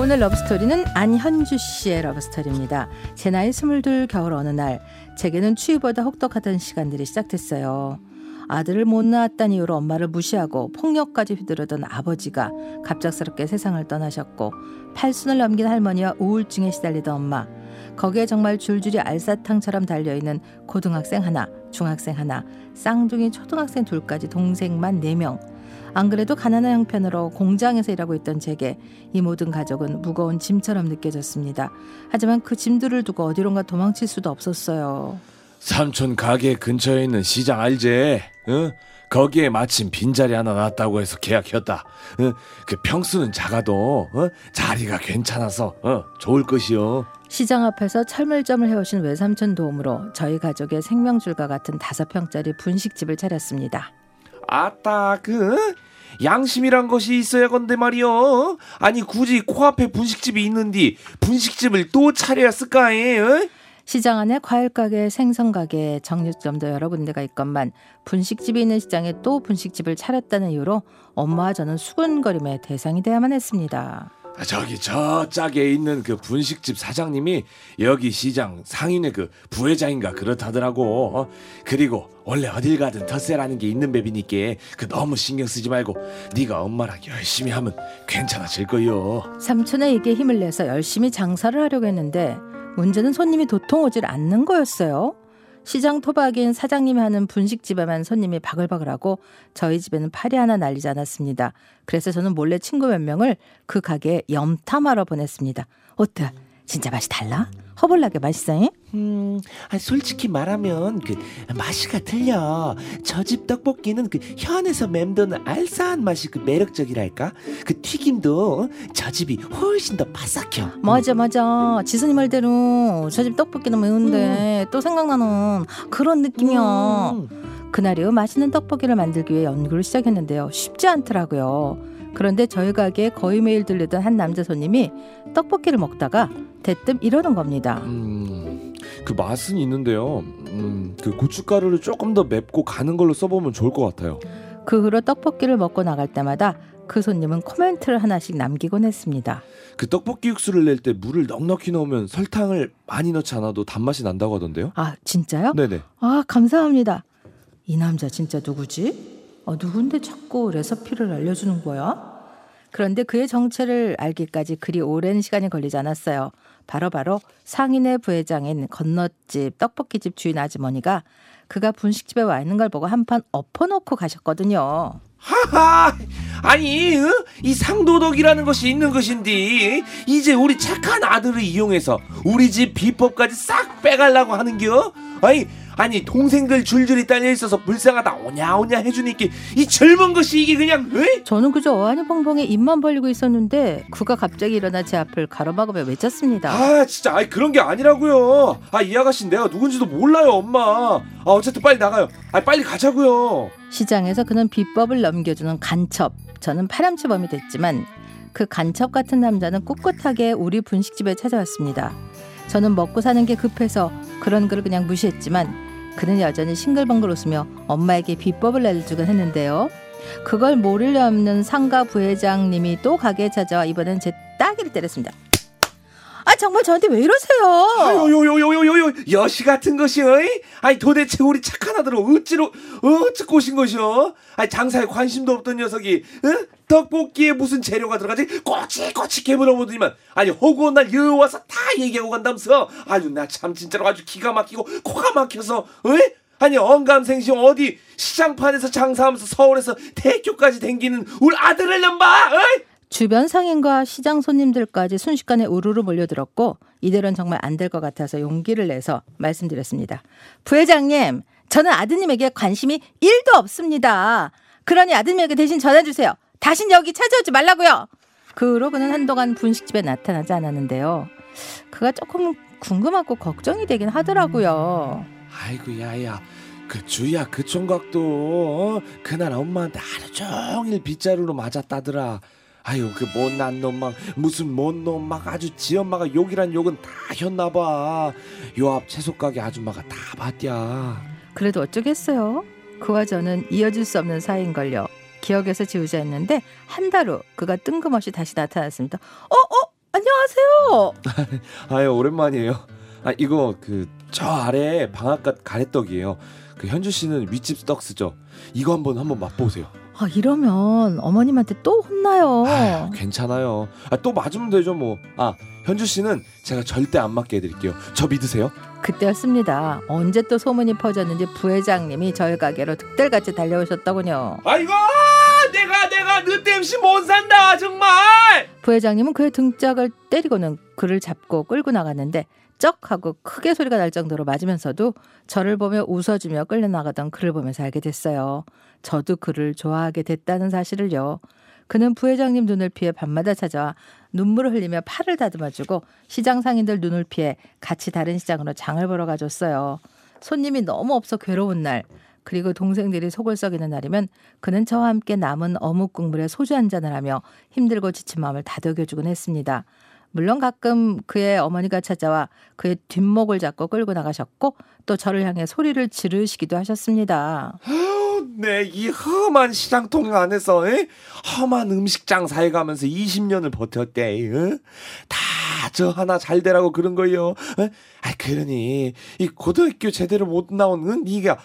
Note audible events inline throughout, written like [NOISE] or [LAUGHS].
오늘 러브스토리는 안현주 씨의 러브스토리입니다. 제 나이 스물둘 겨울 어느 날 제게는 추위보다 혹독하던 시간들이 시작됐어요. 아들을 못 낳았다는 이유로 엄마를 무시하고 폭력까지 휘두르던 아버지가 갑작스럽게 세상을 떠나셨고 팔순을 넘긴 할머니와 우울증에 시달리던 엄마 거기에 정말 줄줄이 알사탕처럼 달려있는 고등학생 하나, 중학생 하나, 쌍둥이 초등학생 둘까지 동생만 네 명. 안 그래도 가난한 형편으로 공장에서 일하고 있던 제게 이 모든 가족은 무거운 짐처럼 느껴졌습니다. 하지만 그 짐들을 두고 어디론가 도망칠 수도 없었어요. 삼촌 가게 근처에 있는 시장 알제? 응? 거기에 마침 빈자리 하나 났다고 해서 계약했다. 응? 그 평수는 작아도 어? 자리가 괜찮아서 어, 좋을 것이요. 시장 앞에서 철물점을 해오신 외삼촌 도움으로 저희 가족의 생명줄과 같은 다섯 평짜리 분식집을 차렸습니다. 아따 그 양심이란 것이 있어야 건데 말이요. 아니 굳이 코앞에 분식집이 있는디 분식집을 또 차려야 쓸까에? 어? 시장 안에 과일 가게, 생선 가게, 정육점도 여러 군데가 있건만 분식집이 있는 시장에 또 분식집을 차렸다는 이유로 엄마와 저는 수군거림의 대상이 되야만 했습니다. 아, 저기 저 짝에 있는 그 분식집 사장님이 여기 시장 상인의 그 부회장인가 그렇다더라고. 어? 그리고 원래 어딜 가든 텃세라는 게 있는 법이니까 그 너무 신경 쓰지 말고 네가 엄마랑 열심히 하면 괜찮아질 거요. 삼촌에게 힘을 내서 열심히 장사를 하려고 했는데 문제는 손님이 도통 오질 않는 거였어요. 시장 토박인 사장님이 하는 분식집에만 손님이 바글바글하고 저희 집에는 팔이 하나 날리지 않았습니다. 그래서 저는 몰래 친구 몇 명을 그 가게에 염탐하러 보냈습니다. 어때? 진짜 맛이 달라? 허벌나게 맛있어? 잉? 음, 아, 솔직히 말하면 그 맛이가 틀려. 저 집 떡볶이는 그 현에서 맴도는 알싸한 맛이 그 매력적이랄까. 그 튀김도 저 집이 훨씬 더 바삭혀. 맞아 맞아 지선이 말대로 저 집 떡볶이는 매운데 또 생각나는 그런 느낌이야 음. 그날 이후 맛있는 떡볶이를 만들기 위해 연구를 시작했는데요 쉽지 않더라고요 그런데 저희 가게에 거의 매일 들르던 한 남자 손님이 떡볶이를 먹다가 대뜸 이러는 겁니다 음, 그 맛은 있는데요. 음, 그 고춧가루를 조금 더 맵고 가는 걸로 써보면 좋을 것 같아요. 그 후로 떡볶이를 먹고 나갈 때마다 그 손님은 코멘트를 하나씩 남기곤 했습니다 그 떡볶이 육수를 낼 때 물을 넉넉히 넣으면 설탕을 많이 넣지 않아도 단맛이 난다고 하던데요. 아 진짜요? 네네. 아 감사합니다. 이 남자 진짜 누구지? 어, 누군데 자꾸 레시피를 알려주는 거야? 그런데 그의 정체를 알기까지 그리 오랜 시간이 걸리지 않았어요. 바로 바로 상인의 부회장인 건너집 떡볶이집 주인 아주머니가 그가 분식집에 와 있는 걸 보고 한 판 엎어놓고 가셨거든요. 하하! 아니, 어? 이 상도덕이라는 것이 있는 것인데 이제 우리 착한 아들을 이용해서 우리 집 비법까지 싹 빼가려고 하는겨? 아니, 아니 동생들 줄줄이 딸려 있어서 불쌍하다 오냐오냐 해주니까 이 젊은 것이 이게 그냥 에? 저는 그저 어안이 벙벙에 입만 벌리고 있었는데 그가 갑자기 일어나 제 앞을 가로막으며 외쳤습니다. 아 진짜 아이 그런 게 아니라고요. 아 이 아가씨 내가 누군지도 몰라요 엄마. 아 어쨌든 빨리 나가요. 아 빨리 가자고요. 시장에서 그는 비법을 넘겨주는 간첩. 저는 파렴치범이 됐지만 그 간첩 같은 남자는 꿋꿋하게 우리 분식집에 찾아왔습니다. 저는 먹고 사는 게 급해서 그런 그를 그냥 무시했지만 그는 여전히 싱글벙글 웃으며 엄마에게 비법을 알려주곤 했는데요. 그걸 모르려 없는 상가 부회장님이 또 가게에 찾아와 이번엔 제 따기를 때렸습니다. 아 정말 저한테 왜 이러세요? 요요요요요요 여시 같은 것이 어이? 아니 도대체 우리 착한 아들을 어찌로 어찌 꼬신 것이오? 아니 장사에 관심도 없던 녀석이 응? 떡볶이에 무슨 재료가 들어가지 꼬치꼬치 깨물어보더니만 아니 허구한 날 여기 와서 다 얘기하고 간다면서 아주 나참 진짜로 아주 기가 막히고 코가 막혀서 어이? 아니 언감생심 어디 시장판에서 장사하면서 서울에서 대교까지 댕기는 우리 아들을 넘봐? 주변 상인과 시장 손님들까지 순식간에 우르르 몰려들었고 이대로는 정말 안 될 것 같아서 용기를 내서 말씀드렸습니다. 부회장님, 저는 아드님에게 관심이 1도 없습니다. 그러니 아드님에게 대신 전해주세요. 다신 여기 찾아오지 말라고요. 그 후로 그는 한동안 분식집에 나타나지 않았는데요. 그가 조금 궁금하고 걱정이 되긴 하더라고요. 아이고 야야. 그 주야 그 총각도 어? 그날 엄마한테 하루 종일 빗자루로 맞았다더라. 아유 그 못난 놈 막 무슨 못놈 막 아주 지 엄마가 욕이란 욕은 다 했나봐. 요 앞 채소 가게 아줌마가 다 봤디야. 그래도 어쩌겠어요. 그와 저는 이어질 수 없는 사이인걸요. 기억에서 지우자 했는데 한 달 후 그가 뜬금없이 다시 나타났습니다. 어? 어? 안녕하세요. [LAUGHS] 아유 오랜만이에요. 아 이거 그 저 아래 방앗간 가래떡이에요. 그 현주 씨는 윗집 떡 쓰죠. 이거 한번 한번 맛보세요. 아, 이러면 어머님한테 또 혼나요. 아유, 괜찮아요. 아, 또 맞으면 되죠 뭐. 아 현주 씨는 제가 절대 안 맞게 해드릴게요. 저 믿으세요. 그때였습니다. 언제 또 소문이 퍼졌는지 부회장님이 저희 가게로 득달같이 달려오셨더군요. 아이고 내가 내가 너 땜시 못 산다 정말. 부회장님은 그의 등짝을 때리고는 그를 잡고 끌고 나갔는데 쩍 하고 크게 소리가 날 정도로 맞으면서도 저를 보며 웃어주며 끌려 나가던 그를 보면서 알게 됐어요. 저도 그를 좋아하게 됐다는 사실을요. 그는 부회장님 눈을 피해 밤마다 찾아와 눈물을 흘리며 팔을 다듬어주고 시장 상인들 눈을 피해 같이 다른 시장으로 장을 보러 가줬어요. 손님이 너무 없어 괴로운 날 그리고 동생들이 속을 썩이는 날이면 그는 저와 함께 남은 어묵 국물에 소주 한 잔을 하며 힘들고 지친 마음을 다독여주곤 했습니다. 물론 가끔 그의 어머니가 찾아와 그의 뒷목을 잡고 끌고 나가셨고 또 저를 향해 소리를 지르시기도 하셨습니다. [LAUGHS] 내이 험한 시장통 안에서 에? 험한 음식 장사해 가면서 20년을 버텼대. 에? 다저 하나 잘 되라고 그런 거요. 에? 아 그러니 이 고등학교 제대로 못 나온 응? 네가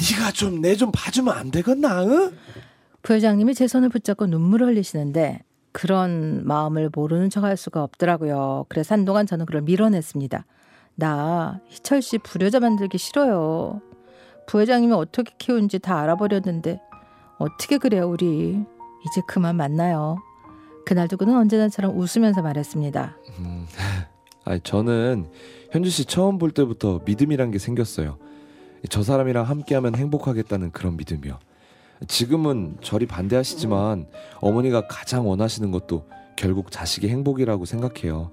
네가 좀 내 좀 봐주면 안 되겠나? 응? 부회장님이 제 손을 붙잡고 눈물을 흘리시는데 그런 마음을 모르는 척할 수가 없더라고요. 그래서 한동안 저는 그를 밀어냈습니다. 나 희철 씨 불효자 만들기 싫어요. 부회장님이 어떻게 키운지 다 알아버렸는데 어떻게 그래요 우리 이제 그만 만나요. 그날도 그는 언제나처럼 웃으면서 말했습니다. 음, [LAUGHS] 아 저는 현주 씨 처음 볼 때부터 믿음이란 게 생겼어요. 저 사람이랑 함께하면 행복하겠다는 그런 믿음이요. 지금은 저리 반대하시지만 어머니가 가장 원하시는 것도 결국 자식의 행복이라고 생각해요.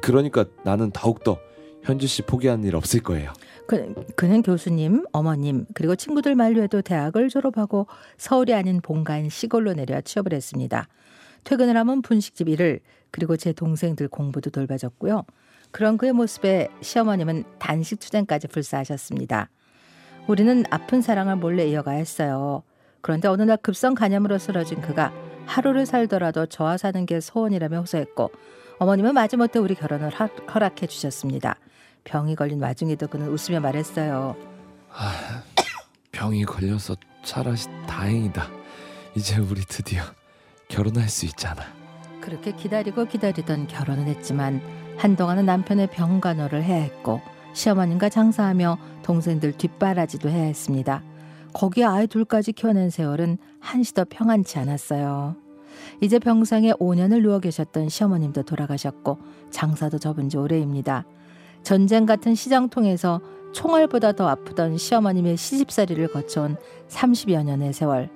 그러니까 나는 더욱더 현주 씨 포기하는 일 없을 거예요. 그, 그는 교수님, 어머님, 그리고 친구들 만류에도 대학을 졸업하고 서울이 아닌 본가인 시골로 내려 취업을 했습니다. 퇴근을 하면 분식집 일을 그리고 제 동생들 공부도 돌봐줬고요. 그런 그의 모습에 시어머님은 단식 투쟁까지 불사하셨습니다. 우리는 아픈 사랑을 몰래 이어가야 했어요. 그런데 어느 날 급성 간염으로 쓰러진 그가 하루를 살더라도 저와 사는 게 소원이라며 호소했고 어머님은 마지못해 우리 결혼을 허, 허락해 주셨습니다. 병이 걸린 와중에도 그는 웃으며 말했어요. 아, 병이 걸려서 차라리 다행이다. 이제 우리 드디어 결혼할 수 있잖아. 그렇게 기다리고 기다리던 결혼은 했지만 한동안은 남편의 병간호를 해야 했고 시어머님과 장사하며 동생들 뒷바라지도 해야 했습니다. 거기에 아이 둘까지 키워낸 세월은 한시도 평안치 않았어요. 이제 병상에 5년을 누워 계셨던 시어머님도 돌아가셨고 장사도 접은 지 오래입니다. 전쟁 같은 시장통에서 총알보다 더 아프던 시어머님의 시집살이를 거쳐온 30여 년의 세월.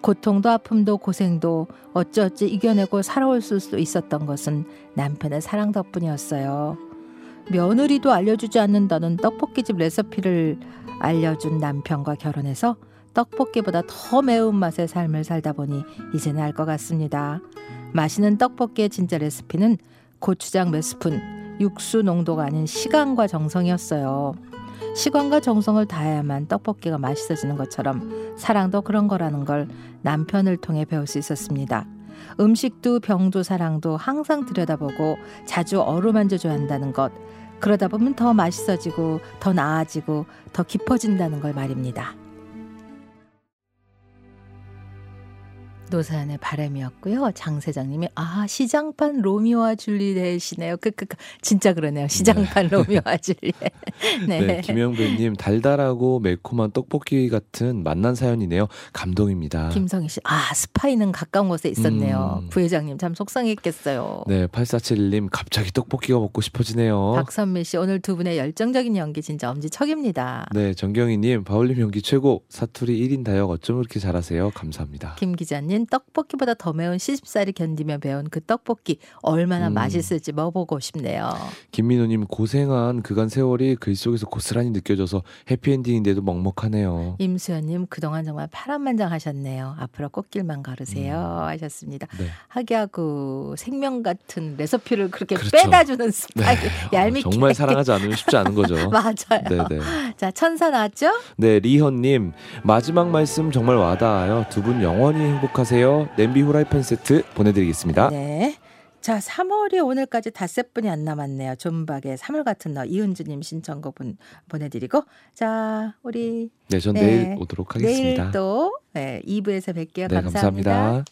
고통도 아픔도 고생도 어찌어찌 이겨내고 살아올 수 있었던 것은 남편의 사랑 덕분이었어요. 며느리도 알려주지 않는다는 떡볶이집 레시피를 알려준 남편과 결혼해서 떡볶이보다 더 매운 맛의 삶을 살다 보니 이제는 알 것 같습니다. 맛있는 떡볶이의 진짜 레시피는 고추장 몇 스푼, 육수 농도가 아닌 시간과 정성이었어요. 시간과 정성을 다해야만 떡볶이가 맛있어지는 것처럼 사랑도 그런 거라는 걸 남편을 통해 배울 수 있었습니다. 음식도 병도 사랑도 항상 들여다보고 자주 어루만져줘야 한다는 것. 그러다 보면 더 맛있어지고 더 나아지고 더 깊어진다는 걸 말입니다. 노사연의 바람이었고요. 장 세장님이 아 시장판 로미오와 줄리엣이네요. 그그 진짜 그러네요. 시장판 네. 로미오와 줄리엣. [LAUGHS] 네. 네. 김영배님 달달하고 매콤한 떡볶이 같은 만난 사연이네요. 감동입니다. 김성희 씨, 아 스파이는 가까운 곳에 있었네요. 음. 부회장님 참 속상했겠어요. 네, 8471님 갑자기 떡볶이가 먹고 싶어지네요. 박선미 씨 오늘 두 분의 열정적인 연기 진짜 엄지척입니다. 네, 정경희님 바울님 연기 최고 사투리 1인 다역 어쩜 그렇게 잘하세요. 감사합니다. 김 기자님 저는 떡볶이보다 더 매운 시집살이 견디며 배운 그 떡볶이 얼마나 음. 맛있을지 먹어보고 싶네요. 김민호님 고생한 그간 세월이 글 속에서 고스란히 느껴져서 해피엔딩인데도 먹먹하네요. 임수연님 그동안 정말 파란만장하셨네요. 앞으로 꽃길만 걸으세요 음. 하셨습니다. 네. 하기하고 생명 같은 레시피를 그렇게 그렇죠. 빼다 주는 스파이 네. 얄밉게 정말 사랑하지 않으면 쉽지 않은 거죠. [LAUGHS] 맞아요. 네네. 네. 자 천사 나왔죠? 네 리현님 마지막 말씀 정말 와닿아요. 두 분 영원히 행복하 세요. 하세요. 냄비 후라이팬 세트 보내드리겠습니다. 네. 자, 3월이 오늘까지 닷새 분이 안 남았네요. 존박의 3월 같은 너 이은주님 신청곡 본, 보내드리고 자, 우리 네, 전 네. 내일 오도록 하겠습니다. 내일 또 네, 2부에서 뵐게요. 네, 감사합니다. 감사합니다.